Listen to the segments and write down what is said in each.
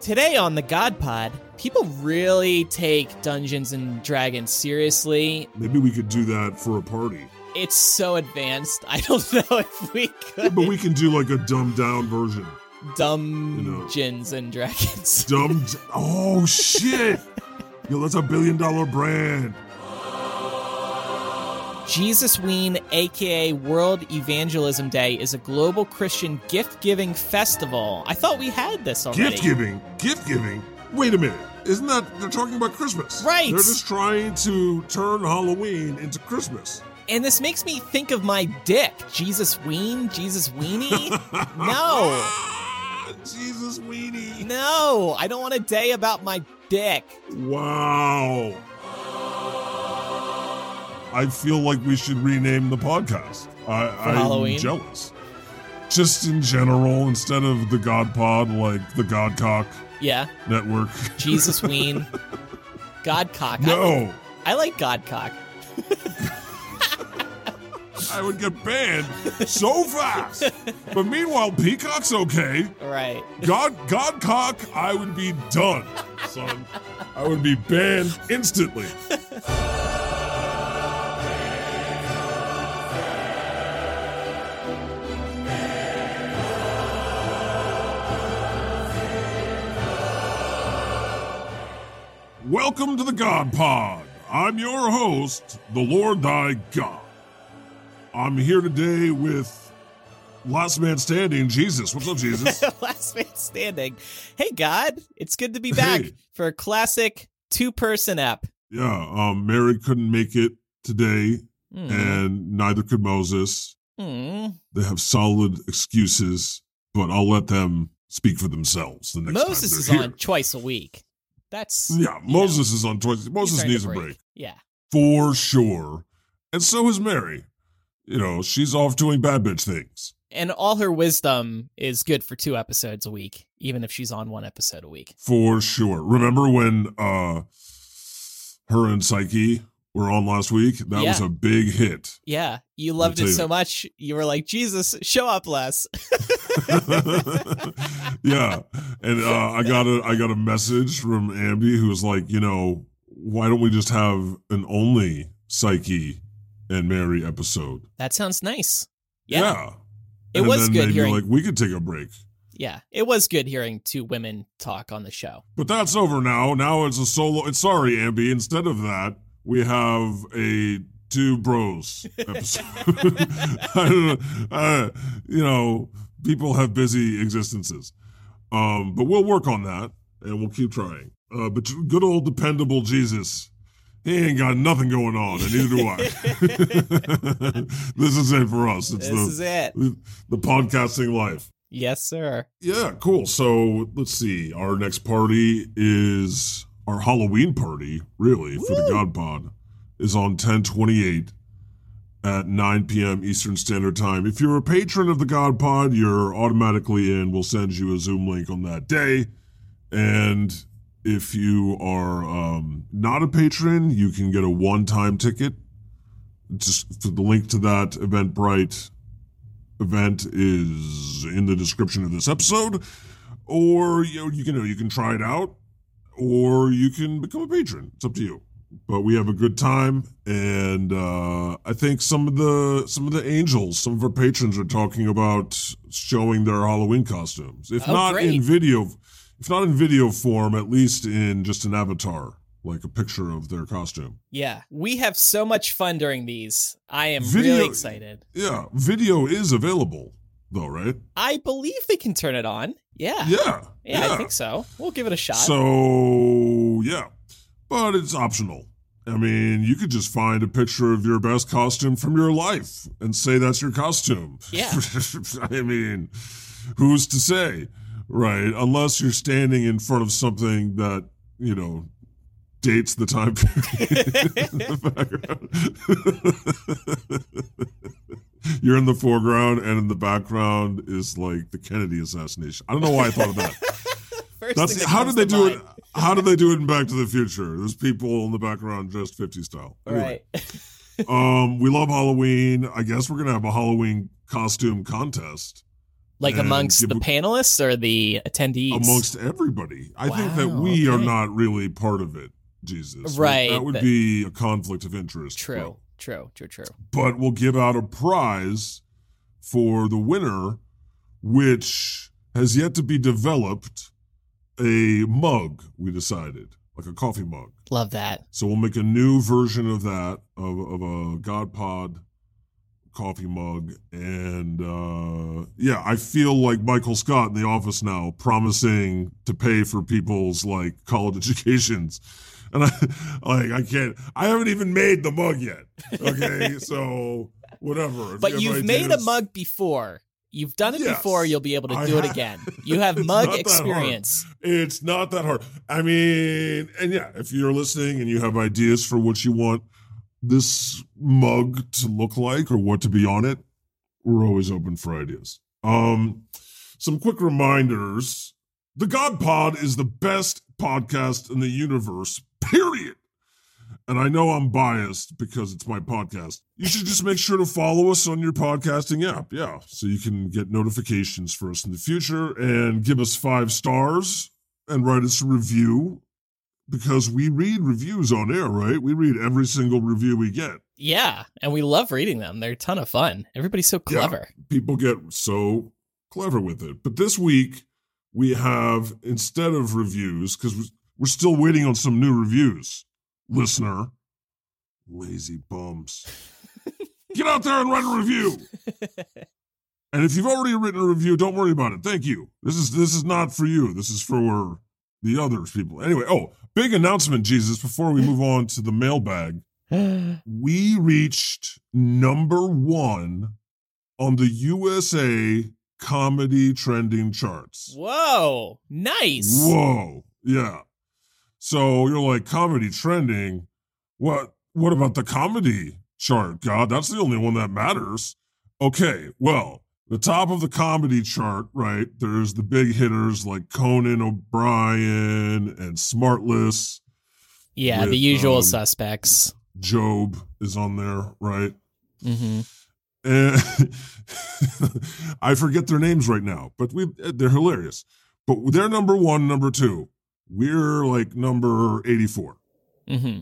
Today on the God Pod, people really take Dungeons and Dragons seriously. Maybe we could do that for a party. It's so advanced. I don't know if we Yeah, could. but we can do like a dumbed down version. Dungeons and Dragons. Dumbed. Oh shit! Yo, that's a billion dollar brand. Jesus Ween, aka World Evangelism Day, is a global Christian gift giving festival. I thought we had this already. Gift giving. Gift giving. Wait a minute. Isn't that they're talking about Christmas? Right. They're just trying to turn Halloween into Christmas. And this makes me think of my dick. Jesus Ween? Jesus Weenie? no. Jesus weenie. No. I don't want a day about my dick. Wow. I feel like we should rename the podcast. I, I'm Halloween? jealous. Just in general, instead of the God Pod, like the God Cock Yeah. Network. Jesus Ween. Godcock. I, no, I like Godcock. I would get banned so fast. But meanwhile, Peacock's okay. Right. God Godcock, I would be done, son. I would be banned instantly. Welcome to the God Pod. I'm your host, the Lord thy God. I'm here today with Last Man Standing, Jesus. What's up, Jesus? Last man standing. Hey, God. It's good to be back Hey. for a classic two person app. Yeah, um, Mary couldn't make it today, Hmm. and neither could Moses. Hmm. They have solid excuses, but I'll let them speak for themselves the next Moses time is here. on twice a week. That's Yeah, you know, Moses is on twice. Moses needs a break Yeah. for sure, and so is Mary. You know, she's off doing bad bitch things. And all her wisdom is good for two episodes a week, even if she's on one episode a week. For sure. Remember when uh her and Psyche were on last week? That was a big hit. Yeah. You loved it so much, you were like, Jesus, show up less. yeah, and uh, I got a I got a message from Ambi who was like, you know, why don't we just have an only Psyche and Mary episode? that sounds nice. Yeah. It And was good hearing- like we could take a break. Yeah. It was good hearing two women talk on the show. But that's over now. Now it's a solo. It's sorry, Ambi. Instead of that, we have a two bros episode. I don't know. Uh, you know, people have busy existences. Um, but we'll work on that and we'll keep trying. Uh, but good old dependable Jesus, he ain't got nothing going on, and neither do I. this is it for us. It's This the is it. the podcasting life. Yes, sir. Yeah, cool. So let's see. Our next party is our Halloween party, really, for the! God Pod, is on 1028 at 9 p.m. Eastern Standard Time. If you're a patron of the God Pod, you're automatically in. We'll send you a Zoom link on that day. And if you are um, not a patron, you can get a one time ticket. Just for the link to that Eventbrite event is in the description of this episode, or you know, you can you can try it out, or you can become a patron. It's up to you. But we have a good time, and uh, I think some of the some of the angels, some of our patrons are talking about showing their Halloween costumes, if Oh, not in video, if not in video form, at least in just an avatar, like a picture of their costume. Yeah. We have so much fun during these. I am Video- really excited. Yeah, video is available though, right? I believe they can turn it on. Yeah. Yeah, Yeah, I think so. We'll give it a shot. So yeah, but it's optional. I mean, you could just find a picture of your best costume from your life and say that's your costume. Yeah. I mean, who's to say, right? Unless you're standing in front of something that you know dates the time period in the background. You're in the foreground, and in the background is like the Kennedy assassination. I don't know why I thought of that. First That's how did they do mind. it? How did they do it in Back to the Future? There's people in the background dressed 50 style. Anyway, Right. um, we love Halloween. I guess we're gonna have a Halloween costume contest. Like amongst the a- panelists or the attendees? amongst everybody. I think that Wow, we are not really part of it, Jesus. Right, That would be a conflict of interest. True, true, true, true. But, we'll give out a prize for the winner, which has yet to be developed. A mug, we decided, like a coffee mug. Love that. So we'll make a new version of that, of, of a God Pod coffee mug. And uh, yeah, I feel like Michael Scott in the office now, promising to pay for people's like college educations. And I like I can't I haven't even made the mug yet. Okay. so whatever. But you you've made a mug before. You've done it Yes. before. You'll be able to do it again. You have mug not that hard. experience. It's not that hard. I mean, and yeah, if you're listening and you have ideas for what you want this mug to look like or what to be on it, we're always open for ideas. Um, some quick reminders. The God Pod is the best podcast in the universe, period. And I know I'm biased because it's my podcast. You should just make sure to follow us on your podcasting app. Yeah. So you can get notifications for us in the future and give us five stars and write us a review because we read reviews on air, right? We read every single review we get. Yeah, and we love reading them. They're a ton of fun. Everybody's so Yeah. clever. People get so clever with it. But this week, we have, instead of reviews, because we're still waiting on some new reviews, listener, lazy bums. Get out there and write a review. And if you've already written a review, don't worry about it. Thank you. This is this is not for you. This is for the other people. Anyway, oh, big announcement, Jesus, before we move on to the mailbag. We reached number one on the USA comedy trending charts. Whoa, nice. Whoa. Yeah. So you're like comedy trending. What what about the comedy chart? God, that's the only one that matters. Okay, well, the top of the comedy chart, right? There's the big hitters like Conan O'Brien and Smartless. Yeah, the usual um, suspects. Job is on there, right? Mm-hmm. And I forget their names right now, but we they're hilarious. But they're number one, number two. We're like number 84. hmm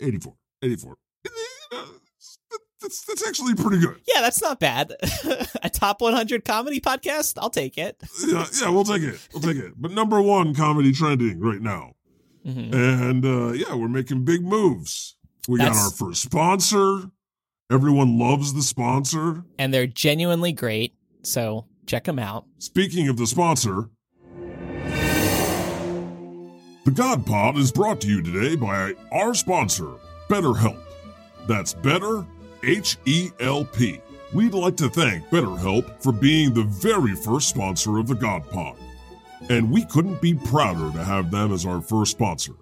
84. 84. That's, that's actually pretty good. Yeah, that's not bad. a top 100 comedy podcast? I'll take it. Yeah, yeah, we'll take it. We'll take it. But number one comedy trending right now. hmm And uh, yeah, we're making big moves. We got our first sponsor. Everyone loves the sponsor. And they're genuinely great. So check them out. Speaking of the sponsor, the God Pod is brought to you today by our sponsor, BetterHelp. That's Better H E L P. We'd like to thank BetterHelp for being the very first sponsor of the God Pod. And we couldn't be prouder to have them as our first sponsor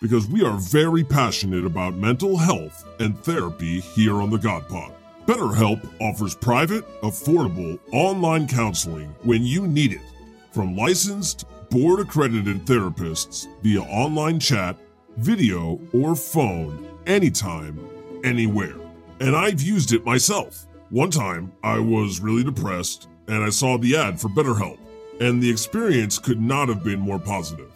because we are very passionate about mental health and therapy here on the God Pod. BetterHelp offers private, affordable online counseling when you need it from licensed, board accredited therapists via online chat, video, or phone anytime, anywhere. And I've used it myself. One time, I was really depressed and I saw the ad for BetterHelp, and the experience could not have been more positive.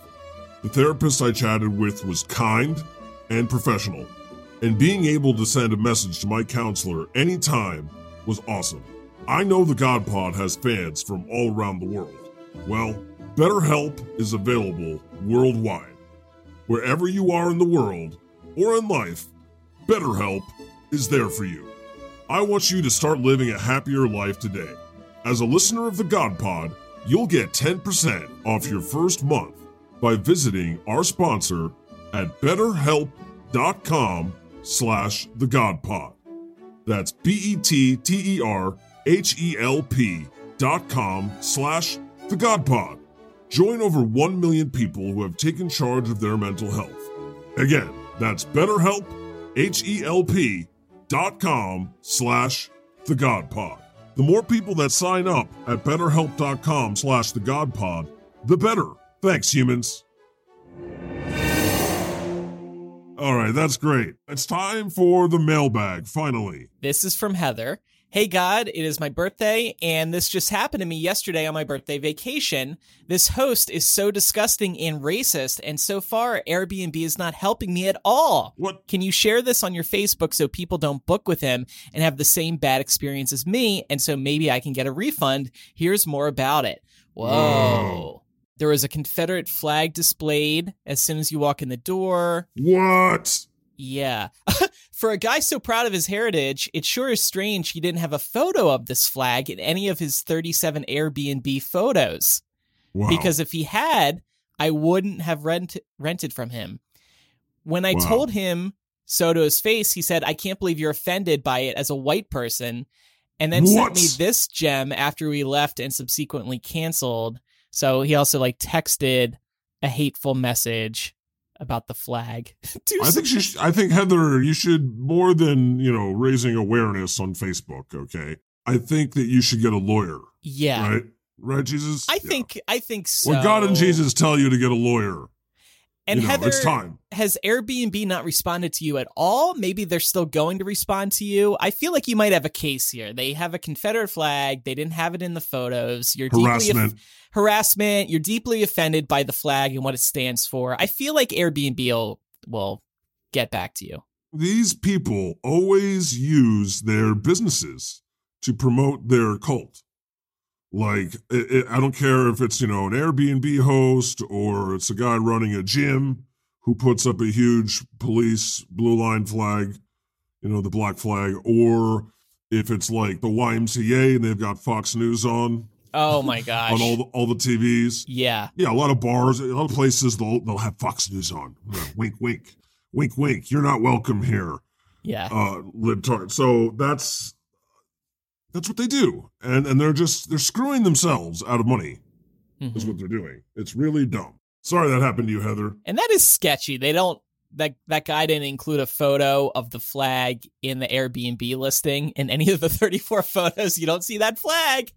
The therapist I chatted with was kind and professional, and being able to send a message to my counselor anytime was awesome. I know the GodPod has fans from all around the world. Well, BetterHelp is available worldwide. Wherever you are in the world or in life, BetterHelp is there for you. I want you to start living a happier life today. As a listener of the God Pod, you'll get 10% off your first month by visiting our sponsor at betterhelp.com slash the God Pod. That's B-E-T-T-E-R-H-E-L-P dot com slash the God Pod. Join over 1 million people who have taken charge of their mental health. Again, that's BetterHelp, H-E-L-P dot com slash the God Pod. The more people that sign up at betterhelp.com slash the God Pod, the better. Thanks, humans. All right, that's great. It's time for the mailbag, finally. This is from Heather. Hey God, it is my birthday, and this just happened to me yesterday on my birthday vacation. This host is so disgusting and racist, and so far, Airbnb is not helping me at all. What? Can you share this on your Facebook so people don't book with him and have the same bad experience as me, and so maybe I can get a refund? Here's more about it. Whoa. Whoa. There was a Confederate flag displayed as soon as you walk in the door. What? Yeah. For a guy so proud of his heritage, it sure is strange he didn't have a photo of this flag in any of his 37 Airbnb photos. Wow. Because if he had, I wouldn't have rent- rented from him. When I Wow. told him so to his face, he said, I can't believe you're offended by it as a white person. And then What? sent me this gem after we left and subsequently canceled. So he also like texted a hateful message about the flag. I think she. Sh- I think Heather, you should more than you know raising awareness on Facebook. Okay, I think that you should get a lawyer. Yeah. Right. Right, Jesus. I Yeah. think I think so. when God and Jesus tell you to get a lawyer, and you know, Heather it's time. has Airbnb not responded to you at all? Maybe they're still going to respond to you. I feel like you might have a case here. They have a Confederate flag. They didn't have it in the photos. You're deeply Harassment. harassment. You're deeply offended by the flag and what it stands for. I feel like Airbnb will will get back to you. These people always use their businesses to promote their cult. Like, it, it, I don't care if it's, you know, an Airbnb host or it's a guy running a gym who puts up a huge police blue line flag, you know, the black flag, or if it's like the YMCA and they've got Fox News on, Oh my gosh. on all the, all the TVs. yeah. Yeah, a lot of bars, a lot of places they'll they'll have Fox News on. Wink, wink, wink, wink. You're not welcome here, Yeah. uh, libtard. So that's that's what they do, and and they're just they're screwing themselves out of money. Is Mhm. what they're doing. It's really dumb. Sorry that happened to you, Heather. And that is sketchy. They don't that that guy didn't include a photo of the flag in the Airbnb listing in any of the 34 photos. You don't see that flag.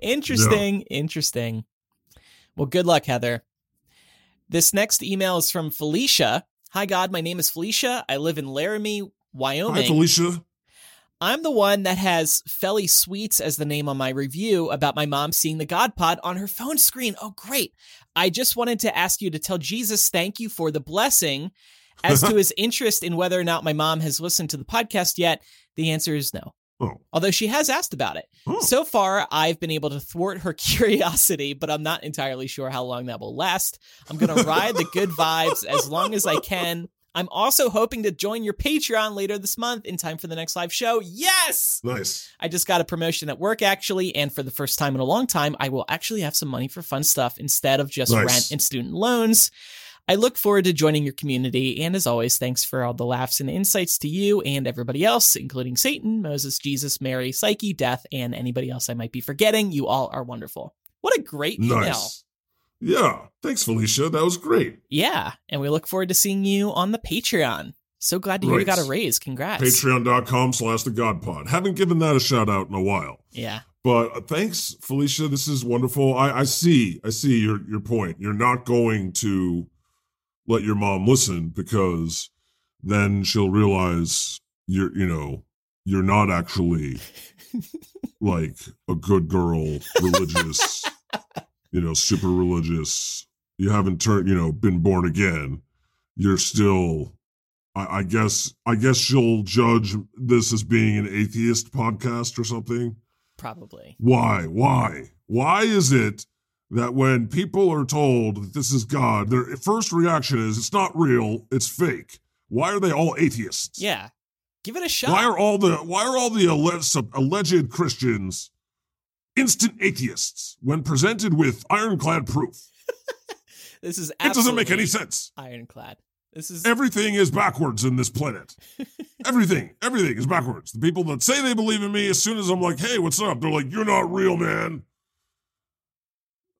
Interesting, interesting. Well, good luck, Heather. This next email is from Felicia. Hi God, my name is Felicia. I live in Laramie, Wyoming. Hi, Felicia. I'm the one that has Felly Sweets as the name on my review about my mom seeing the God Pod on her phone screen. Oh, great. I just wanted to ask you to tell Jesus thank you for the blessing. As to his interest in whether or not my mom has listened to the podcast yet, the answer is no. Oh, Although she has asked about it. oh. So far, I've been able to thwart her curiosity, but I'm not entirely sure how long that will last. I'm going to ride the good vibes as long as I can. I'm also hoping to join your Patreon later this month in time for the next live show. Yes! nice. I just got a promotion at work actually, and for the first time in a long time, I will actually have some money for fun stuff instead of just Nice. rent and student loans. I look forward to joining your community, and as always, thanks for all the laughs and insights to you and everybody else, including Satan, Moses, Jesus, Mary, Psyche, Death, and anybody else I might be forgetting. You all are wonderful. What a great email. Yeah. Thanks, Felicia. That was great. Yeah, and we look forward to seeing you on the Patreon. So glad to hear you got a raise. Congrats. Patreon.com slash the God Pod. Haven't given that a shout out in a while. Yeah. But uh, thanks, Felicia. This is wonderful. I, I see. I see your your point. You're not going to let your mom listen because then she'll realize you're you know you're not actually like a good girl, religious, you know, super religious. You haven't turned, you know, been born again. You're still. I, I guess. I guess she'll judge this as being an atheist podcast or something. Probably. Why? Why? Why is it that when people are told that this is God, their first reaction is it's not real, it's fake? Why are they all atheists? Yeah. Give it a shot. Why are all the why are all the alleged, alleged Christians instant atheists when presented with ironclad proof? this is It doesn't make any sense. Ironclad. This is Everything is backwards in this planet. everything, everything is backwards. The people that say they believe in me, as soon as I'm like, "Hey, what's up?" They're like, "You're not real, man."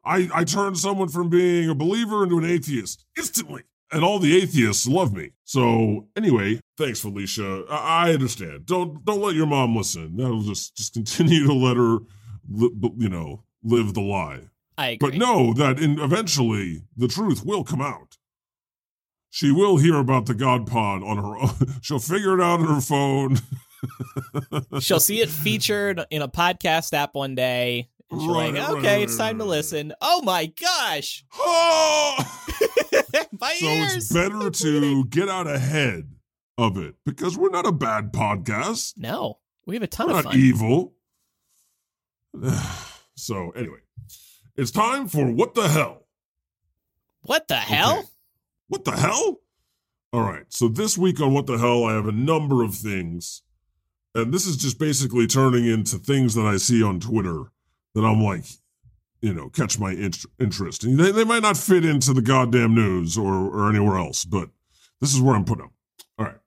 I I turned someone from being a believer into an atheist instantly, and all the atheists love me. So anyway, thanks, Felicia. I, I understand. Don't don't let your mom listen. That'll just just continue to let her, li- b- you know, live the lie. I agree. But know that in, eventually the truth will come out. She will hear about the God Pod on her own. She'll figure it out on her phone. She'll see it featured in a podcast app one day. And she'll Right, like, okay, right, it's time to right, listen. Oh my gosh. Oh! my so ears. it's better to get out ahead of it because we're not a bad podcast. No, we have a ton We're of not fun. evil. so anyway, it's time for what the hell. What the hell? Okay. What the hell? All right. So this week on What the Hell, I have a number of things. And this is just basically turning into things that I see on Twitter that I'm like, you know, catch my int- interest. And they, they might not fit into the goddamn news or, or anywhere else, but this is where I'm putting them. All right.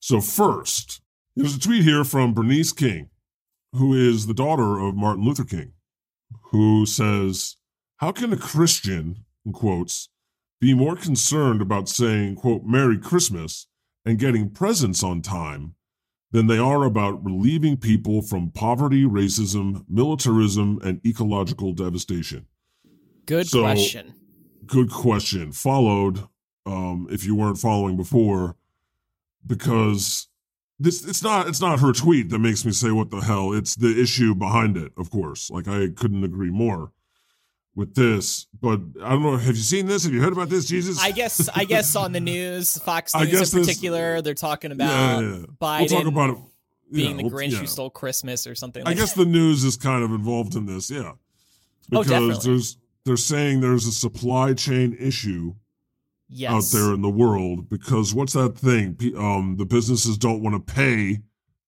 So first, there's a tweet here from Bernice King, who is the daughter of Martin Luther King, who says, How can a Christian, in quotes, be more concerned about saying, quote, Merry Christmas and getting presents on time than they are about relieving people from poverty, racism, militarism, and ecological devastation? Good So- question. Good question. Followed, um, if you weren't following before, because this it's not it's not her tweet that makes me say what the hell. It's the issue behind it, of course. Like I couldn't agree more with this. But I don't know. Have you seen this? Have you heard about this, Jesus? I guess I guess on the news, Fox I News guess in this- particular, they're talking about yeah, yeah. Biden We'll talk about it. being the we'll- Grinch yeah. who stole Christmas or something I like guess the news is kind of involved in this, yeah. Oh, Because definitely. there's they're saying there's a supply chain issue yes. out there in the world because what's that thing? Um, the businesses don't want to pay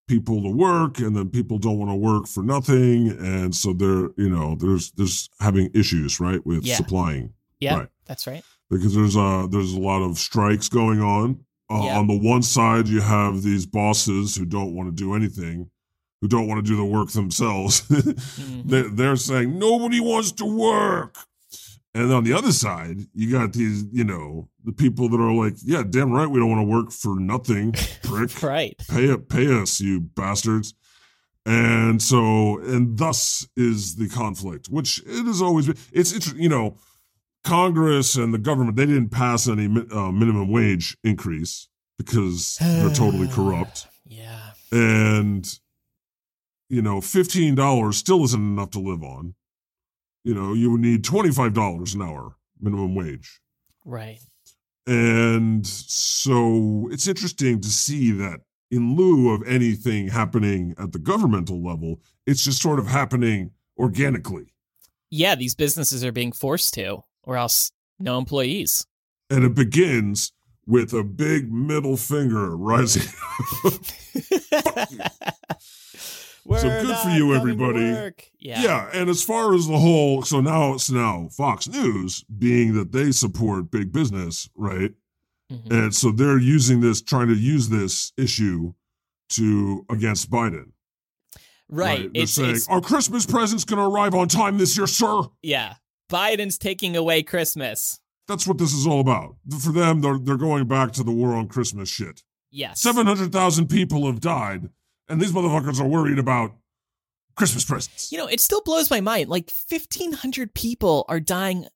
people to work, and then people don't want to work for nothing, and so they're you know there's there's having issues right with Yeah. supplying Yeah, right. that's right. because there's a there's a lot of strikes going on. Uh, Yeah. On the one side, you have these bosses who don't want to do anything, who don't want to do the work themselves. Mhm. they're, they're saying nobody wants to work. And on the other side, you got these, you know, the people that are like, yeah, damn right, we don't want to work for nothing, prick. Right. pay it, pay us, you bastards. And so, and thus is the conflict, which it has always been. It's, it's you know, Congress and the government, they didn't pass any uh, minimum wage increase because they're totally corrupt Yeah. and you know fifteen dollars still isn't enough to live on. You know, you would need twenty five dollars an hour minimum wage, Right. And so it's interesting to see that in lieu of anything happening at the governmental level, it's just sort of happening organically, Yeah, these businesses are being forced to, or else no employees. and it begins with a big middle finger rising. We're good not for you, everybody. Yeah. Yeah, and as far as the whole, so now it's now Fox News being that they support big business, right? Mhm. And so they're using this, trying to use this issue to against Biden. Right. They're It's, saying it's our Christmas present's going to arrive on time this year, sir. yeah. Biden's taking away Christmas. That's what this is all about. For them, they're they're going back to the war on Christmas shit. Yes. Seven hundred thousand people have died, and these motherfuckers are worried about Christmas presents. You know, it still blows my mind. Like 1,500 people are dying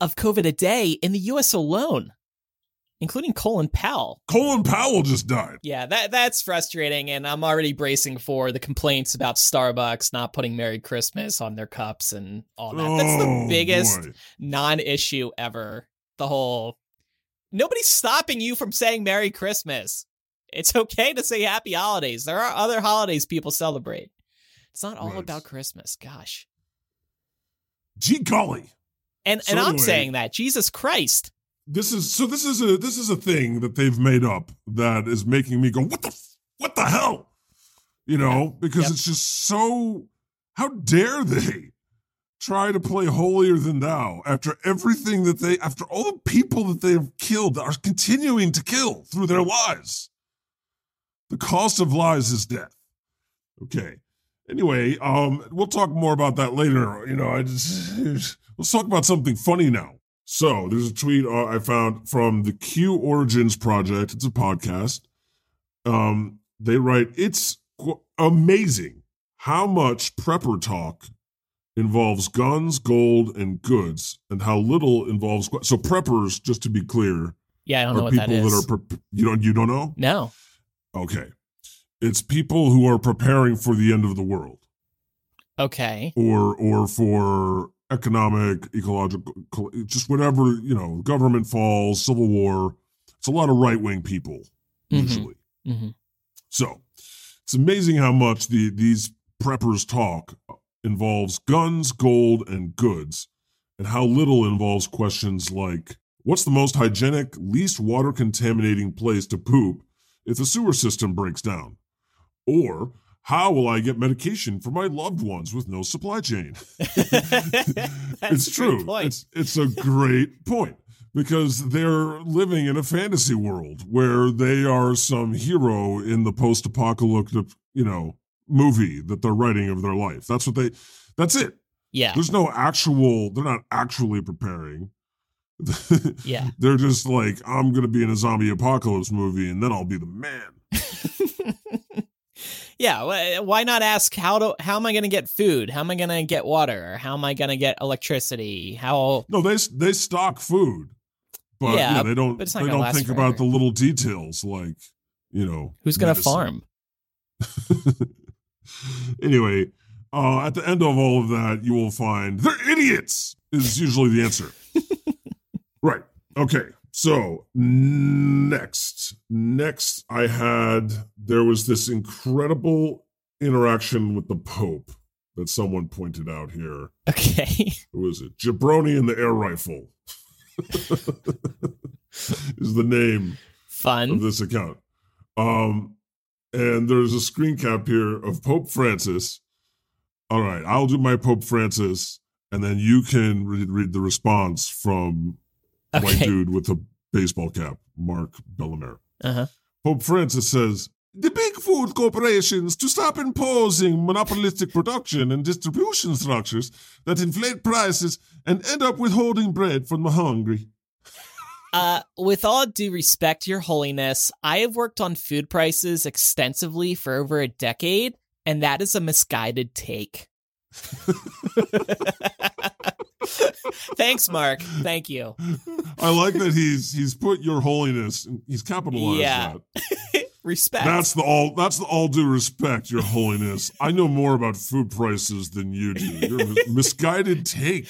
of COVID a day in the U.S. alone, including Colin Powell. Colin Powell just died. Yeah, that that's frustrating, and I'm already bracing for the complaints about Starbucks not putting "Merry Christmas" on their cups and all that. That's the Oh, biggest non-issue ever. The whole nobody's stopping you from saying "Merry Christmas." It's okay to say Happy Holidays. There are other holidays people celebrate. It's not all about Christmas. Gosh. Gee golly. And So and I'm anyway- saying that Jesus Christ. this is so this is a this is a thing that they've made up that is making me go what the what the hell you know because Yep. it's just so how dare they try to play holier than thou after everything that they after all the people that they've killed are continuing to kill through their lies the cost of lies is death okay anyway um we'll talk more about that later you know i just let's talk about something funny now so there's a tweet uh, I found from the Q Origins Project. It's a podcast. Um, they write, "It's qu- amazing how much prepper talk involves guns, gold, and goods, and how little involves so preppers. Just to be clear, Yeah, I don't know what people that is. that are pre- you don't you don't know? no. Okay. It's people who are preparing for the end of the world Okay. or or for economic, ecological, just whatever, you know, government falls, civil war. It's a lot of right wing people, Mhm. usually. hmm So it's amazing how much the these preppers talk involves guns, gold, and goods, and how little involves questions like what's the most hygienic, least water contaminating place to poop if the sewer system breaks down? Or how will I get medication for my loved ones with no supply chain? it's true. It's it's a great point because they're living in a fantasy world where they are some hero in the post-apocalyptic, you know, movie that they're writing of their life. That's what they that's it. yeah. There's no actual they're not actually preparing. Yeah. they're just like I'm going to be in a zombie apocalypse movie and then I'll be the man. yeah. Why not ask how do how am I going to get food? How am I going to get water? How am I going to get electricity? How? No, they they stock food, but Yeah, yeah, they don't. they don't think forever. about the little details, like you know, Who's going to farm? anyway, uh, at the end of all of that, you will find they're idiots. Is usually the answer. Right. Okay. So next, next, I had there was this incredible interaction with the Pope that someone pointed out here. Okay. Who is it? Jabroni and the air rifle is the name Fun. of this account. Um, and there's a screen cap here of Pope Francis. All right, I'll do my Pope Francis, and then you can read, read the response from white dude with a baseball cap, Marc Bellemare. Uh-huh. Pope Francis says, the big food corporations to stop imposing monopolistic production and distribution structures that inflate prices and end up withholding bread from the hungry. Uh, with all due respect, Your Holiness, I have worked on food prices extensively for over a decade, and that is a misguided take. Thanks, Mark. Thank you. I like that he's he's put your holiness he's capitalized Yeah. that. Respect. That's the all that's the all due respect, your holiness. I know more about food prices than you do. Mis- misguided take.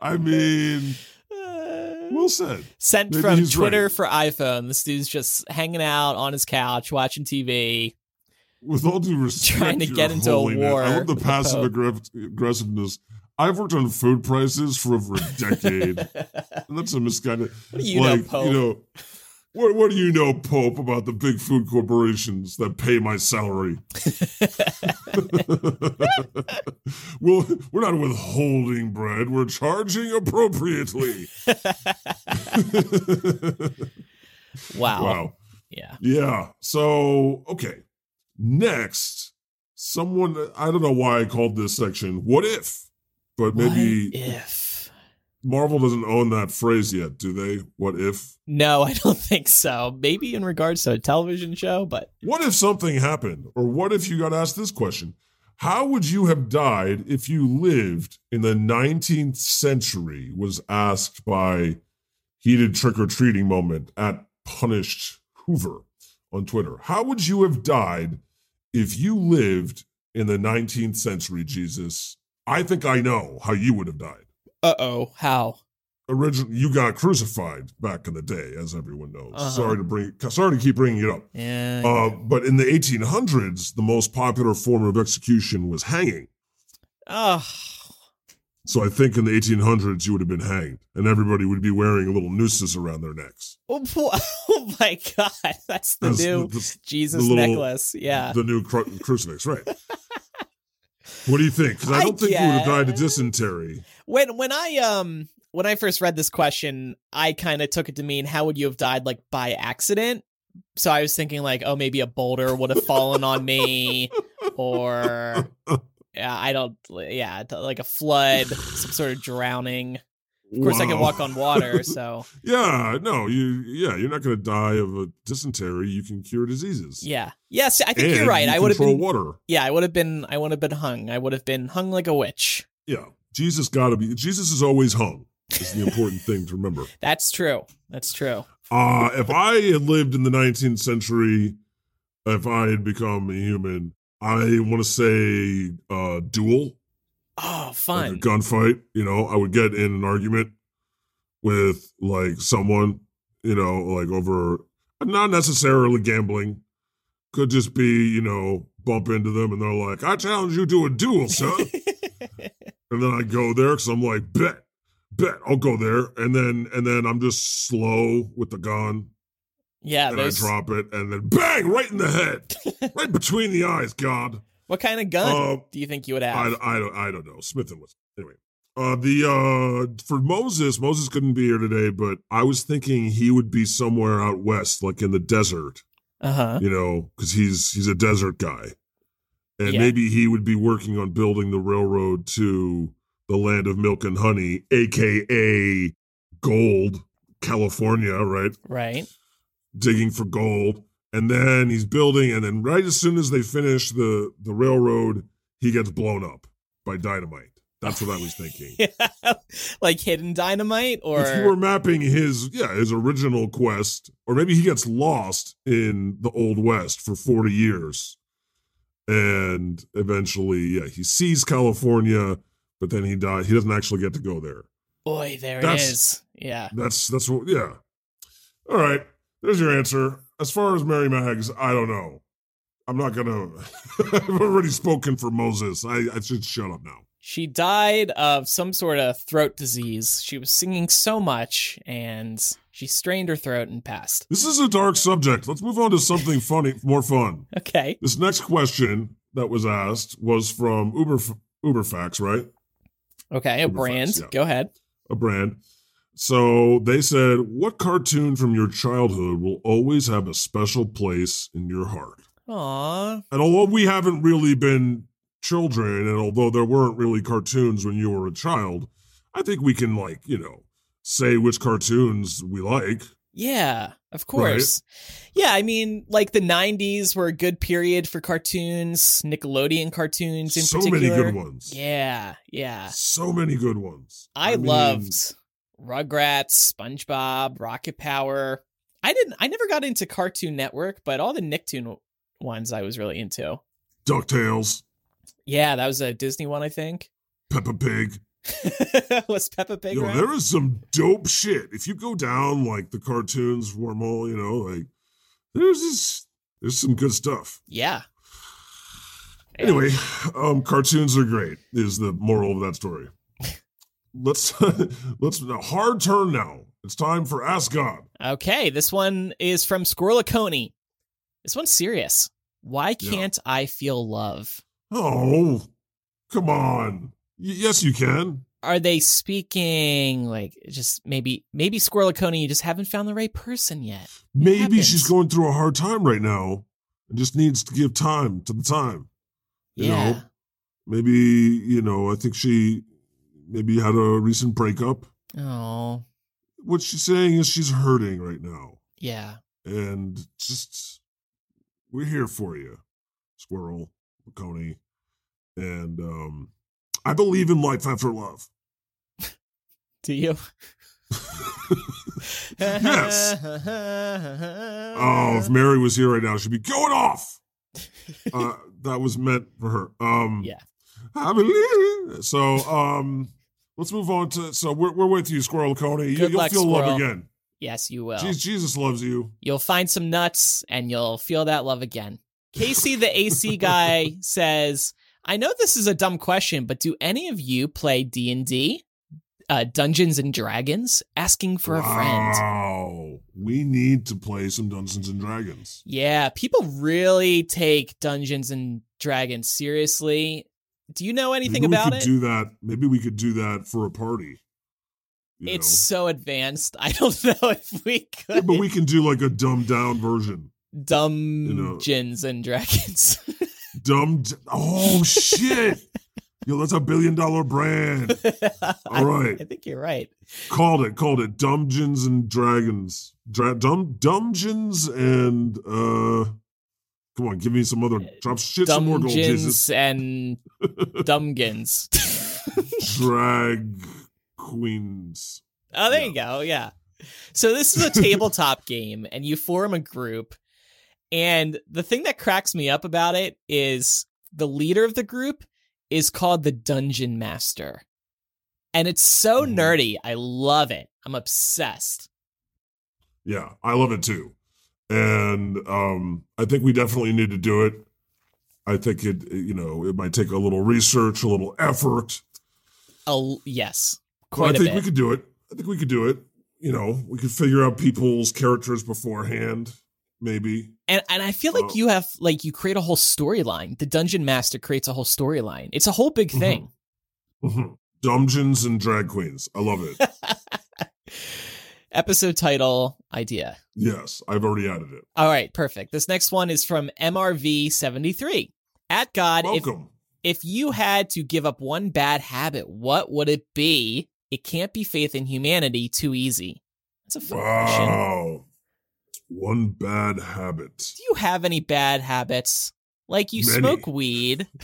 I mean, well said. Sent Maybe from Twitter right. for iPhone. This dude's just hanging out on his couch watching TV. With all due respect, Trying to get into a war I love the with the passive aggressiveness. I've worked on food prices for over a decade. And that's a misguided. What do you like, know, Pope? You know, what, what do you know, Pope, about the big food corporations that pay my salary? well, we're not withholding bread. We're charging appropriately. wow. wow. Yeah. Yeah. So, okay. Next, someone, I don't know why I called this section What If? But maybe What if? Marvel doesn't own that phrase yet, do they? What if? No, I don't think so. Maybe in regards to a television show, but What if something happened? Or what if you got asked this question? How would you have died if you lived in the 19th century? Was asked by heated trick or treating moment at Punished Hoover on Twitter. How would you have died if you lived in the 19th century, Jesus? I think I know how you would have died. uh oh, how? Originally, you got crucified back in the day, as everyone knows. Uh-huh. Sorry to bring, sorry to keep bringing it up. Yeah. Uh, but in the 1800s, the most popular form of execution was hanging. oh, So I think in the 1800s, you would have been hanged, and everybody would be wearing a little nooses around their necks. oh, oh my God, that's the That's new the, the- Jesus the little- necklace. Yeah. the new cru- crucifix, right? what do you think? Because I I don't think you would have died of dysentery. when when I um when I first read this question, I kind of took it to mean how would you have died like by accident? So I was thinking like, oh, maybe a boulder would have fallen on me, or I don't, yeah, like a flood, some sort of drowning. Of course, I can walk on water, so Yeah, no, you. Yeah, you're not going to die of a dysentery. You can cure diseases. yeah, yes, I think And you're right. you I would have control been, water. yeah, I would have been, I would have been hung. I would have been hung like a witch. Yeah, Jesus got to be. Jesus is always hung. Is the important thing to remember. That's true. That's true. Uh, if I had lived in the 19th century, if I had become a human, I want to say uh, duel, Oh, like fun. a gunfight. You know, I would get in an argument with like someone, you know, like over not necessarily gambling, could just be, you know, bump into them and they're like, I challenge you to a duel, son. and then I go there because I'm like, bet, bet, I'll go there. And then, and then I'm just slow with the gun yeah, and I drop it and then bang, right in the head, right between the eyes, God. what kind of gun Uh, do you think you would I, have? I, don't- I don't know. Smith and Wesson. Anyway, uh, the uh, for Moses, Moses couldn't be here today, but I was thinking he would be somewhere out west, like in the desert, Uh huh. you know, because he's he's a desert guy, and Yeah. maybe he would be working on building the railroad to the land of milk and honey, aka gold, California, right? Right. Digging for gold and then he's building and then right as soon as they finish the the railroad he gets blown up by dynamite that's what i was thinking like hidden dynamite or if you were mapping his yeah his original quest or maybe he gets lost in the old west for 40 years and eventually yeah he sees california but then he dies he doesn't actually get to go there boy, there it That's- is. Yeah. That's that's what. Yeah. All right. There's your answer. As far as Mary Mags, I don't know. I'm not gonna. I've already spoken for Moses. I, I should shut up now. She died of some sort of throat disease. She was singing so much and she strained her throat and passed. This is a dark subject. Let's move on to something funny, more fun. Okay. This next question that was asked was from Uber Uberfax, right? Okay. A Uber brand. Yeah. Go ahead. A brand. So they said, "What cartoon from your childhood will always have a special place in your heart?" Aw. And although we haven't really been children, and although there weren't really cartoons when you were a child, I think we can, like, you know, say which cartoons we like. Yeah, of course. Yeah, I mean, like the 90s were a good period for cartoons, Nickelodeon cartoons in so particular. many good ones. Yeah, yeah. So many good ones. I, mean, loved Rugrats, SpongeBob, Rocket Power. I didn't I never got into Cartoon Network, but all the Nicktoon ones I was really into. DuckTales, Yeah, that was a Disney one, I think. Peppa Pig. was Peppa Pig Yo, around? there is some dope shit. If you go down like the cartoons wormhole, you know, like there's this, there's some good stuff. Yeah. Anyway, um, cartoons are great. Is the moral of that story? Let's let's a hard turn now. It's time for Ask God. Okay, this one is from Squirrelacone. This one's serious. Why can't I feel love? Oh, come on. Y- yes, you can. Are they speaking like just maybe maybe Squirrelacone you just haven't found the right person yet? Maybe happens. she's going through a hard time right now and just needs to give time to the time. You yeah. know, maybe you know. I think she maybe you had a recent breakup. Oh, What she's saying is she's hurting right now, yeah. and just we're here for you, Squirrel, Coney, and um, I believe in life after love. Do you? yes. Oh, if Mary was here right now, she'd be going off. Uh, that was meant for her. Um, Yeah. I believe. So, um, let's move on to. So we're we're with you, Squirrel Coney. You, Good you'll luck, feel love again. yes, you will. Jesus, Jesus loves you. You'll find some nuts and you'll feel that love again. Casey, the AC guy, says, "I know this is a dumb question, but do any of you play D and D, uh, Dungeons and Dragons? Asking for a friend." Wow, we need to play some Dungeons and Dragons. Yeah, people really take Dungeons and Dragons seriously. Do you know anything Maybe about we it? could do that. Maybe we could do that for a party. it's know? so advanced. I don't know if we Yeah, could. but we can do like a dumbed down version. Dumbgeons and Dragons. Dumb. Oh shit! Yo, that's a billion dollar brand. I, All right. I think you're right. Called it. Called it. Dungeons and Dragons. Dra- dum Dungeons and uh. Come on, give me some other drop shit some more gold. Jesus. And Dumbgeons. Drag queens. Oh, there Yeah. you go. Yeah. So this is a tabletop game, and you form a group. And the thing that cracks me up about it is the leader of the group is called the Dungeon Master. And it's so Mhm. nerdy. I love it. I'm obsessed. Yeah, I love it too. And um, I think we definitely need to do it. I think it, you know, it might take a little research, a little effort. Oh, yes. But Quite I a think we could do it. I think we could do it. You know, we could figure out people's characters beforehand, maybe. And and I feel like Oh. you have like you create a whole storyline. The dungeon master creates a whole storyline. It's a whole big Mhm. thing. Mhm. Dungeons and drag queens. I love it. Episode title idea. yes, I've already added it. All right, perfect. This next one is from MRV73. At God, if Welcome. if you had to give up one bad habit, what would it be? It can't be faith in humanity. Too easy. That's a fun question. Wow. One bad habit. Do you have any bad habits? Like you Many. smoke weed.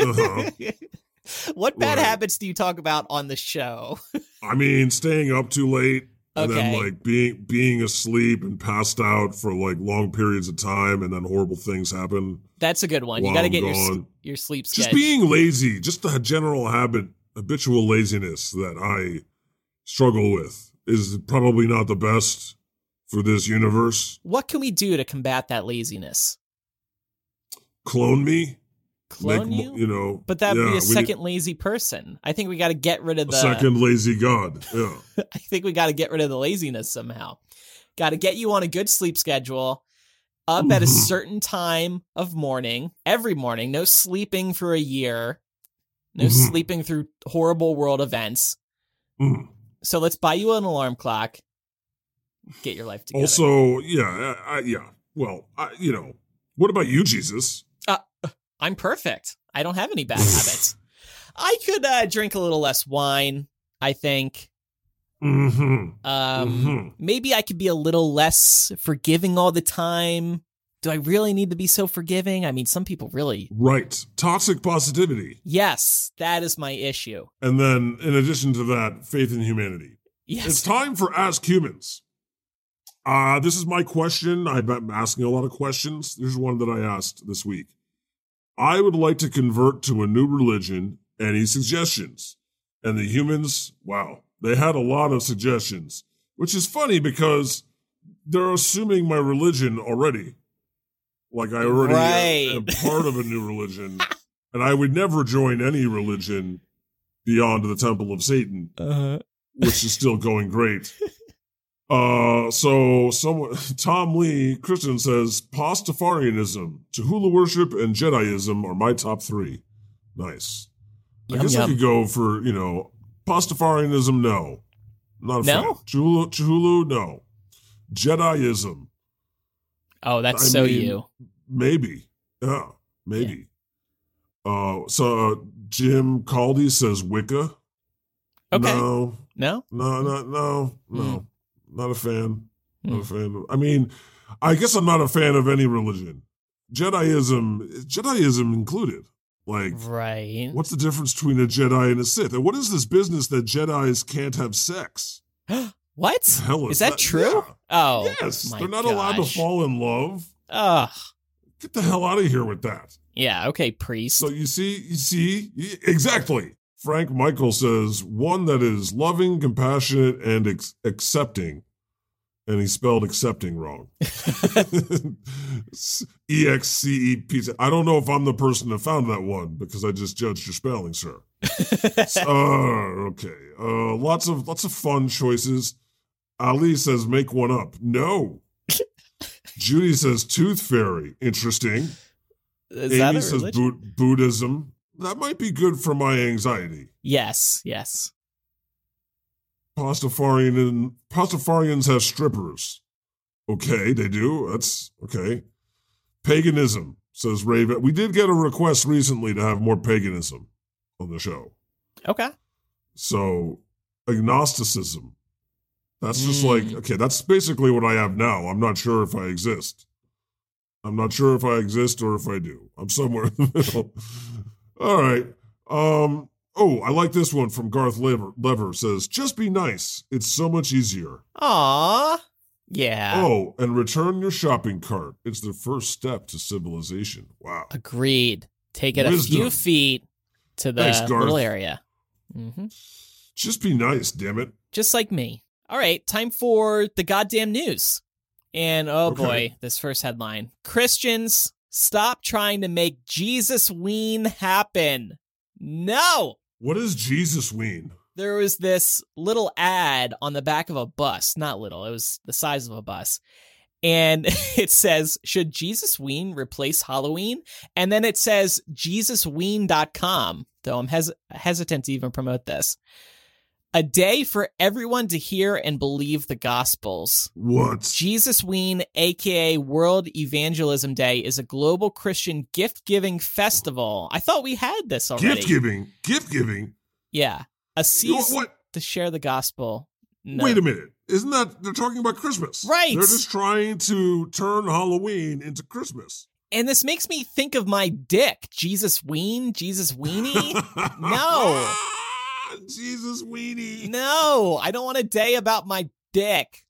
Uh-huh. what bad Right. habits do you talk about on the show? I mean, staying up too late and then like being being asleep and passed out for like long periods of time and then horrible things happen. That's a good one. You got to get your gone. your sleep Just being lazy, just the general habit, habitual laziness that I struggle with is probably not the best for this universe. what can we do to combat that laziness? Clone me, Clone make, you? you know. But that'd yeah, be a need second lazy person. I think we got to get rid of the. second lazy god. Yeah. I think we got to get rid of the laziness somehow. Got to get you on a good sleep schedule, up at a certain time of morning, every morning. No sleeping for a year. No Mhm. sleeping through horrible world events. Mm. So let's buy you an alarm clock. Get your life together. Also, yeah, I, I, yeah. Well, I, you know, what about you, Jesus? I'm perfect. I don't have any bad habits. I could uh, drink a little less wine. I think. Mm-hmm. Um, Mhm. Maybe I could be a little less forgiving all the time. Do I really need to be so forgiving? I mean, some people really. Right. Toxic positivity. Yes, that is my issue. And then, in addition to that, faith in humanity. Yes. It's time for Ask Humans. Uh, this is my question. I've been asking a lot of questions. There's one that I asked this week. I would like to convert to a new religion. Any suggestions? And the humans, wow, they had a lot of suggestions, which is funny because they're assuming my religion already. Like I already uh, Right. am part of a new religion, and I would never join any religion beyond the Temple of Satan Uh-huh. which is still going great. Uh, so someone, Tom Lee Christian says, Pastafarianism, Cthulhu worship, and Jediism are my top three. Nice. I Yum, guess I could go for, you know, Pastafarianism, no. Not a No? fan. Cthulhu, no. Jediism, Oh, that's I so mean, you. maybe. Yeah, maybe. Uh, so uh, Jim Caldy says Wicca. Okay. No, No? no, no, no, no. Mm. Not a fan. Not Mm. a fan. Of, I mean, I guess I'm not a fan of any religion. Jediism, Jediism included. Like, Right. what's the difference between a Jedi and a Sith? And what is this business that Jedi's can't have sex? What? Is, Is that true? Yeah. Oh. yes, they're not allowed to fall in love. Ugh. Get the hell out of here with that. Yeah, okay, priest. So you see, you see, exactly. Frank Michael says one that is loving, compassionate, and ex- accepting. And he spelled accepting wrong. E X C E P. I don't know if I'm the person that found that one because I just judged your spelling, sir. Uh, okay. Uh, lots of lots of fun choices. Ali says make one up. No. Judy says tooth fairy. Interesting. Is Amy says? Bu- Buddhism. That might be good for my anxiety. Yes, yes. Pastafarian and Pastafarians have strippers. Okay, they do. That's okay. Paganism says Raven. We did get a request recently to have more paganism on the show. Okay. So agnosticism. That's just Mm. like okay. That's basically what I have now. I'm not sure if I exist. I'm not sure if I exist or if I do. I'm somewhere in the middle. All right. Um, Oh, I like this one from Garth Lever. Lever says, "Just be nice. It's so much easier." Aw. Yeah. Oh, and return your shopping cart. It's the first step to civilization. Wow. Agreed. Take it a few feet to the Thanks, little area. Mm-hmm. Just be nice, damn it. Just like me. All right, time for the goddamn news. And oh Okay. boy, this first headline Christians, stop trying to make Jesus ween happen. No! What is Jesus Ween? there was this little ad on the back of a bus. Not little, it was the size of a bus. And it says, Should Jesus Ween replace Halloween? And then it says JesusWeen.com, though I'm hes- hesitant to even promote this. A day for everyone to hear and believe the Gospels. What? Jesus Ween, aka World Evangelism Day, is a global Christian gift giving festival. I thought we had this already. Gift giving. Gift giving. Yeah. A season What? to share the gospel. No. Wait a minute. Isn't that they're talking about Christmas? Right. They're just trying to turn Halloween into Christmas. And this makes me think of my dick. Jesus Ween? Jesus Weenie? No. Jesus Weenie. no, I don't want a day about my dick.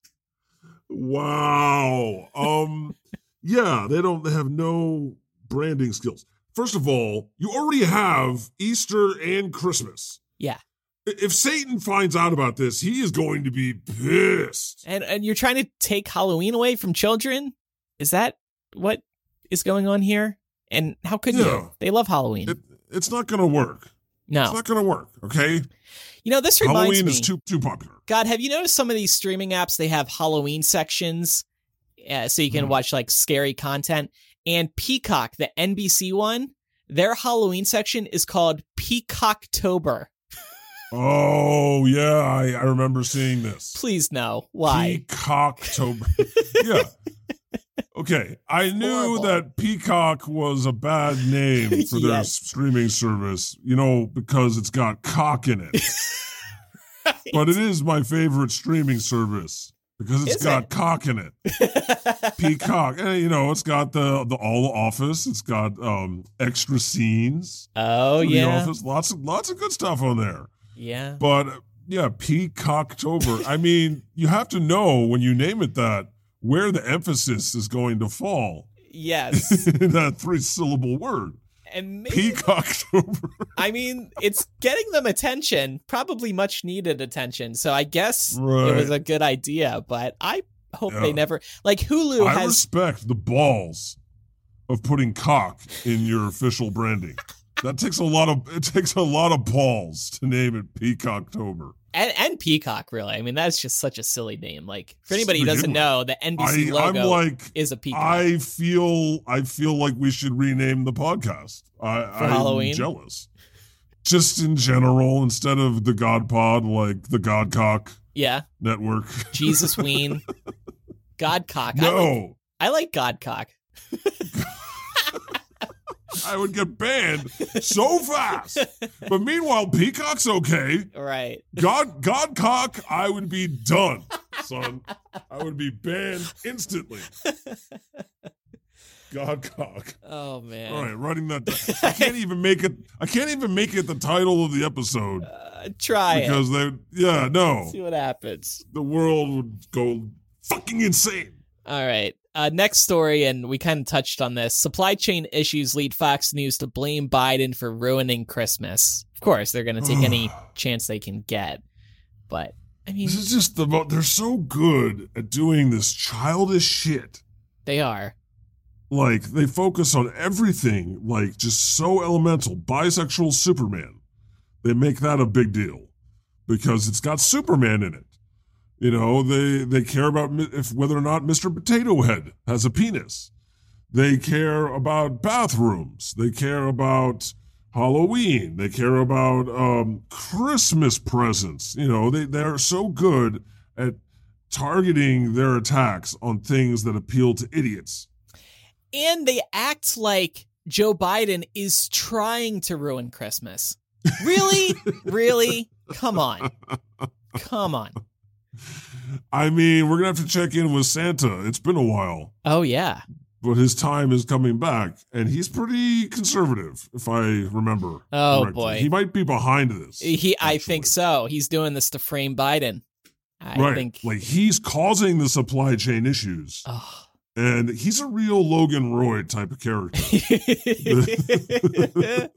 Wow. Um yeah, they don't they have no branding skills. First of all, you already have Easter and Christmas. Yeah. If Satan finds out about this, he is going to be pissed. And and you're trying to take Halloween away from children? Is that what is going on here? And how could Yeah. you? They love Halloween. It, it's not going to work. No, it's not going to work, okay? You know, this reminds me. Halloween me. is too too popular. God, have you noticed some of these streaming apps? They have Halloween sections, uh, so you can Hmm. watch like scary content. And Peacock, the NBC one, their Halloween section is called Peacocktober. Oh, yeah, I, I remember seeing this. Please no, why? Peacocktober. yeah. Okay. I knew Horrible. that Peacock was a bad name for their Yes. streaming service, you know, because it's got cock in it. but it is my favorite streaming service because it's Is got it? cock in it. Peacock. Eh, you know, it's got the the all office. It's got um extra scenes. oh yeah, Office. Lots of lots of good stuff on there. yeah. But yeah, Peacocktober. I mean, you have to know when you name it that where the emphasis is going to fall Yes, in that three syllable word. and maybe, Peacocktober. I mean, it's getting them attention, probably much needed attention. So I guess it was a good idea, but I hope they never like Hulu I has respect the balls of putting cock in your official branding. That takes a lot of it takes a lot of balls to name it Peacocktober. And, and Peacock, really. I mean, that's just such a silly name. Like for anybody who doesn't know, the NBC I, I'm logo like is a peacock. I feel I feel like we should rename the podcast. I, For I'm Halloween? jealous. Just in general, instead of the God Pod, like the Godcock yeah, Network. Jesus Ween, Godcock. I like, no, I like Godcock. I would get banned so fast. But meanwhile, Peacock's okay. Right. God Godcock, I would be done, son. I would be banned instantly. Godcock. Oh man. All right, writing that. Down. I can't even make it. I can't even make it the title of the episode Uh, try it. because they. Yeah, no, See what happens. the world would go fucking insane. All right. Uh, next story, and we kind of touched on this. Supply chain issues lead Fox News to blame Biden for ruining Christmas. Of course, they're going to take any chance they can get. But, I mean, This is just the. mo- They're so good at doing this childish shit. they are. Like they focus on everything, like just so elemental. Bisexual Superman. They make that a big deal because it's got Superman in it. You know, they they care about if whether or not Mr. Potato Head has a penis. They care about bathrooms. They care about Halloween. They care about um, Christmas presents. You know, they they're so good at targeting their attacks on things that appeal to idiots. And they act like Joe Biden is trying to ruin Christmas. Really? really? Come on. Come on. I mean, we're gonna have to check in with Santa. It's been a while. Oh, yeah. but his time is coming back, and he's pretty conservative, if I remember. Oh correctly. boy, he might be behind this. he. I think so. He's doing this to frame Biden. I right, think. like he's causing the supply chain issues, Oh. and he's a real Logan Roy type of character.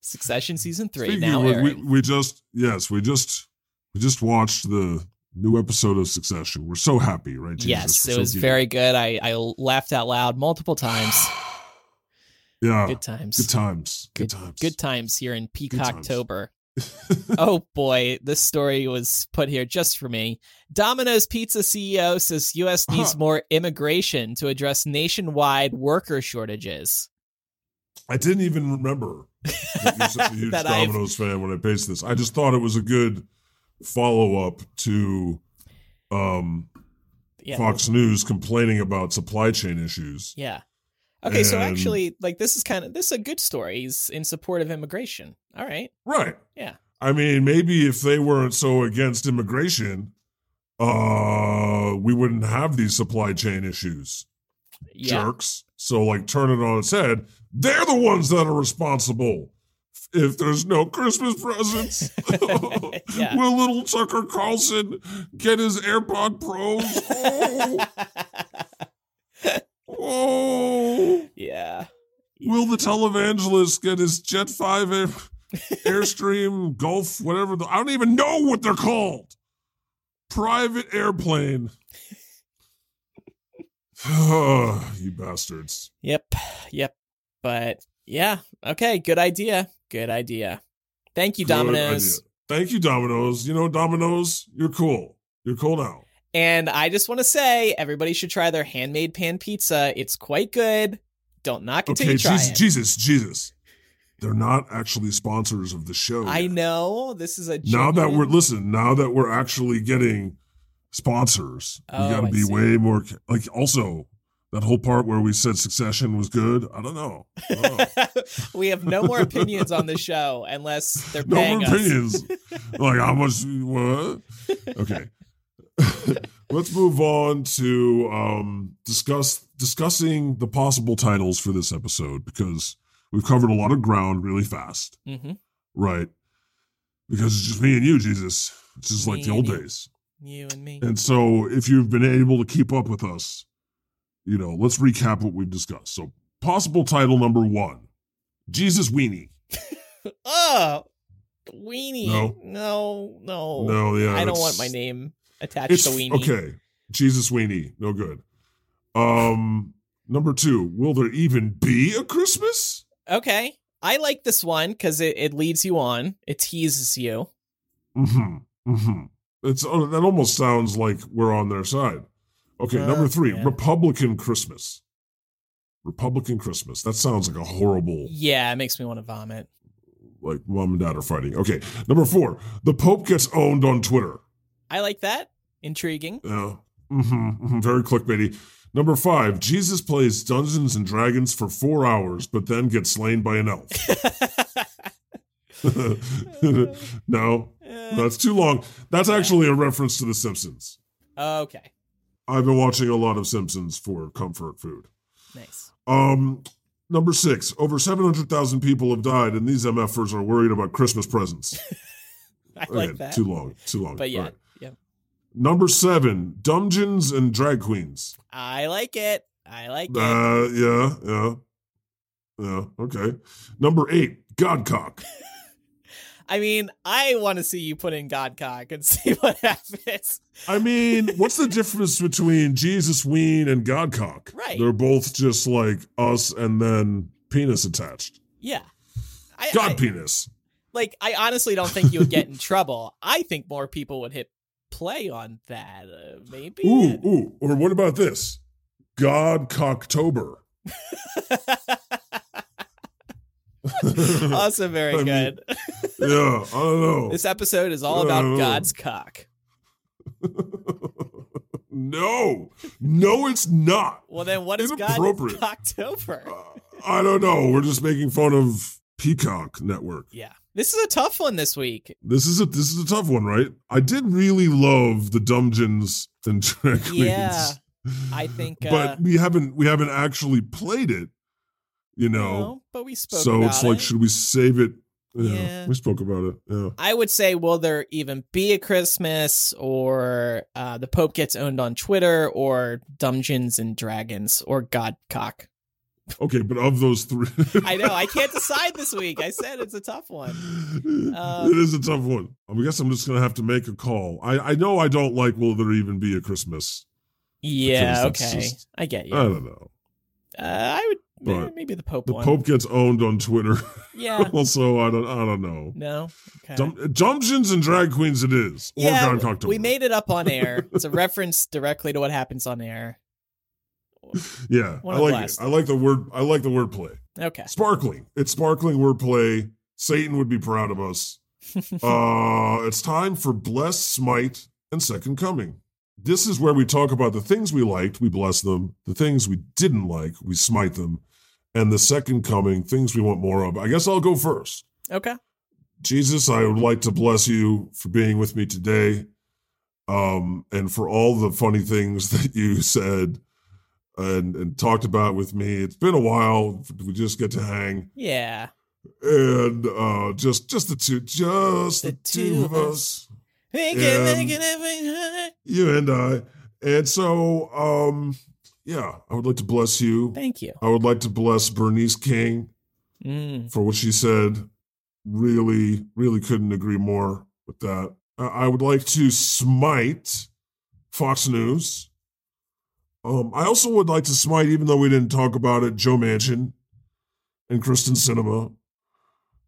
Succession season three Speaking now we, we just yes, we just we just watched the new episode of Succession. We're so happy, right? Jesus? yes, We're it so was giddy. very good. I I laughed out loud multiple times. yeah. Good times. Good times. Good, times. Good times here in. Peacocktober. oh boy, this story was put here just for me. Domino's Pizza CEO says U.S. Uh-huh. needs Huh. more immigration to address nationwide worker shortages. I didn't even remember that you're such a huge That I've- Domino's fan when I pasted this. I just thought it was a good follow up to um, Yeah. Fox News complaining about supply chain issues. Yeah. Okay, so actually, like this is kind of this is a good story. He's in support of immigration. All right. Right. Yeah. I mean, maybe if they weren't so against immigration, uh, we wouldn't have these supply chain issues. Yeah. Jerks. So, like, turn it on its head. They're the ones that are responsible. If there's no Christmas presents, Yeah. will little Tucker Carlson get his AirPod Pros? Oh, oh. yeah. Will the televangelist get his Jet 5 Air, Airstream, Gulf, whatever? The, I don't even know what they're called. Private airplane. you bastards. Yep. Yep. But yeah. Okay. Good idea. Good idea. Thank you, Good Domino's. idea. Thank you, Domino's. You know, Domino's, you're cool. You're cool now. And I just want to say, everybody should try their handmade pan pizza. It's quite good. Don't knock it till Okay, you try Jesus, it. Jesus, Jesus. They're not actually sponsors of the show. I yet. know this is a Now that we're listen, now that we're actually getting sponsors, Oh, we got to be way more like. Also, that whole part where we said Succession was good. I don't know. I don't know. we have no more opinions on the show unless they're no paying more us. opinions. like how much? What? Okay. Let's move on to um, discuss discussing the possible titles for this episode because we've covered a lot of ground really fast, hmm right? Because it's just me and you, Jesus. It's just like the old you. days. You and me. And so, if you've been able to keep up with us, you know, let's recap what we've discussed. So, possible title number one Jesus Weenie. oh, weenie. No. no, no. No, yeah. I don't want my name attached to weenie. okay. Jesus Weenie. No good. Um, number two, will there even be a Christmas? Okay. I like this one because it, it leads you on. It teases you. Mm-hmm. Mm-hmm. It's oh, that almost sounds like we're on their side. Okay, number three, man. Republican Christmas. Republican Christmas. That sounds like a horrible Yeah, it makes me want to vomit. like mom and dad are fighting. Okay, number four, the Pope gets owned on Twitter. I like that. Intriguing. Yeah, hmm very clickbaity. Number five, Jesus plays Dungeons and Dragons for four hours, but then gets slain by an elf. no, that's too long. That's actually a reference to The Simpsons. okay. I've been watching a lot of Simpsons for comfort food. Nice. Um, number six, over 700,000 people have died, and these MFers are worried about Christmas presents. I like that. Too long, too long. But yeah, right. yeah. Number seven, Dungeons and Drag Queens. I like it. I like it. Uh, yeah, yeah, yeah. Okay. Number eight, Godcock. I mean, I want to see you put in Godcock and see what happens. I mean, what's the difference between Jesus Ween and Godcock? Right. They're both just like us, and then penis attached. Yeah. I, God I- penis. like, I honestly don't think you would get in trouble. I think more people would hit play on that. Uh, maybe. Ooh, ooh. Or what about this? God Cocktober. also very I mean, good. Yeah, I don't know. this episode is all about. God's cock. no, no, it's not. Well, then what is God's. Cocktober? Uh, I don't know. We're just making fun of Peacock Network. Yeah. This is a tough one this week. This is a this is a tough one, right? I did really love the Dungeons and Drag Queens Yeah. I think, uh, but we haven't we haven't actually played it. You know, no, but we spoke. so it's like, it. should we save it? Yeah, Yeah. we spoke about it. Yeah. I would say, will there even be a Christmas, or uh, the Pope gets owned on Twitter, or Dungeons and Dragons, or Godcock? Okay, but of those three, I know I can't decide this week. I said it's a tough one. Um, it is a tough one. I guess I'm just gonna have to make a call. I I know I don't like. Will there even be a Christmas? Yeah, okay, just- I get you. I don't know. Uh, I would But maybe the Pope The one. Pope gets owned on Twitter. Yeah. also, I don't. I don't know. No. Okay. Dum- Dungeons and Drag Queens, it is. Yeah, we made it up on air. It's a reference directly to what happens on air. Yeah, One I like last. it. I like the word. I like the wordplay. Okay. Sparkling. It's sparkling wordplay. Satan would be proud of us. uh, it's time for Bless, Smite, and Second Coming. This is where we talk about the things we liked, we bless them. The things we didn't like, we smite them. And the second coming, things we want more of. I guess I'll go first. Okay. Jesus, I would like to bless you for being with me today, um, and for all the funny things that you said and, and talked about with me. It's been a while. We just get to hang, Yeah. and uh, just just the two, just the, The two, two of us, Make it, make it, everything. you and I. And so, um, yeah, I would like to bless you. Thank you. I would like to bless Bernice King Mm. for what she said. Really, really couldn't agree more with that. I would like to smite Fox News. Um, I also would like to smite, even though we didn't talk about it, Joe Manchin and Kyrsten Sinema,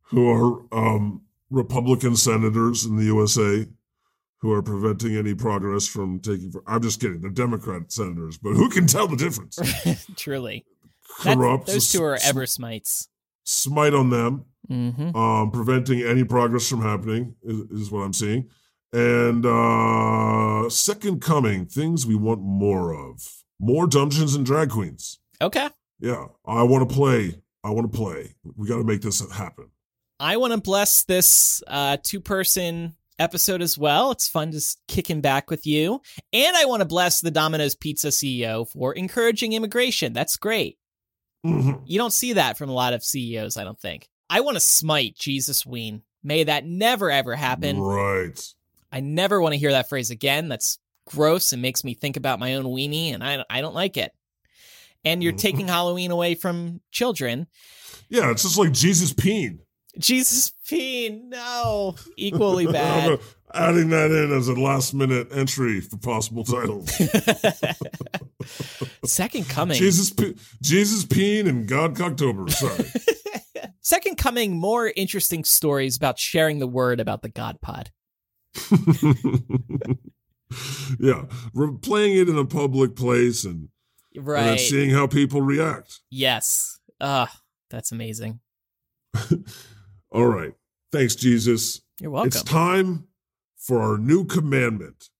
who are um, Republican senators in the USA who are preventing any progress from taking. I'm just kidding. They're Democrat senators, but who can tell the difference? Truly. That- Corrupt. those two are ever smites. Smite on them Mm-hmm. um, preventing any progress from happening is, is what I'm seeing. And uh, second coming, things we want more of, more Dungeons and Drag Queens. Okay. Yeah, I want to play. I want to play. We got to make this happen. I want to bless this uh, two person episode as well. It's fun just kicking back with you. And I want to bless the Domino's Pizza CEO for encouraging immigration. That's great. Mhm. You don't see that from a lot of CEOs, I don't think. I want to smite Jesus Ween. May that never ever happen. Right. I never want to hear that phrase again. That's gross and makes me think about my own weenie, and I, I don't like it. And you're Mhm. taking Halloween away from children. Yeah, it's just like Jesus Peen. Jesus Peen, no. Equally bad. Adding that in as a last minute entry for possible titles. Second Coming. Jesus, Pe- Jesus Peen and God Cocktober. Sorry. Second Coming, more interesting stories about sharing the word about the God Pod. yeah, we're playing it in a public place and, and Right. seeing how people react. yes. Ah, that's amazing. All right. Thanks, Jesus. You're welcome. It's time for our new commandment.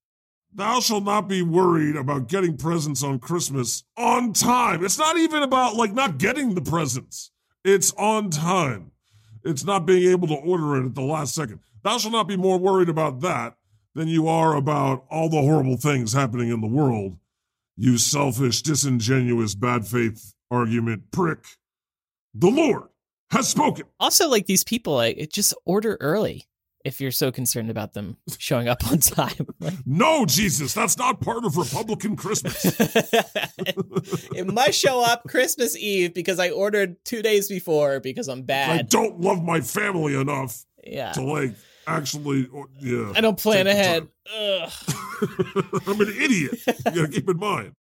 Thou shalt not be worried about getting presents on Christmas on time. It's not even about like not getting the presents. It's on time. It's not being able to order it at the last second. Thou shalt not be more worried about that than you are about all the horrible things happening in the world. You selfish, disingenuous, bad faith argument prick. The Lord has spoken. also, like these people, like, just order early if you're so concerned about them showing up on time. Like, No, Jesus, that's not part of Republican Christmas. it must show up Christmas Eve because I ordered two days before because I'm bad. I don't love my family enough Yeah. to like actually, yeah. I don't plan ahead. Ugh. I'm an idiot. You gotta keep in mind.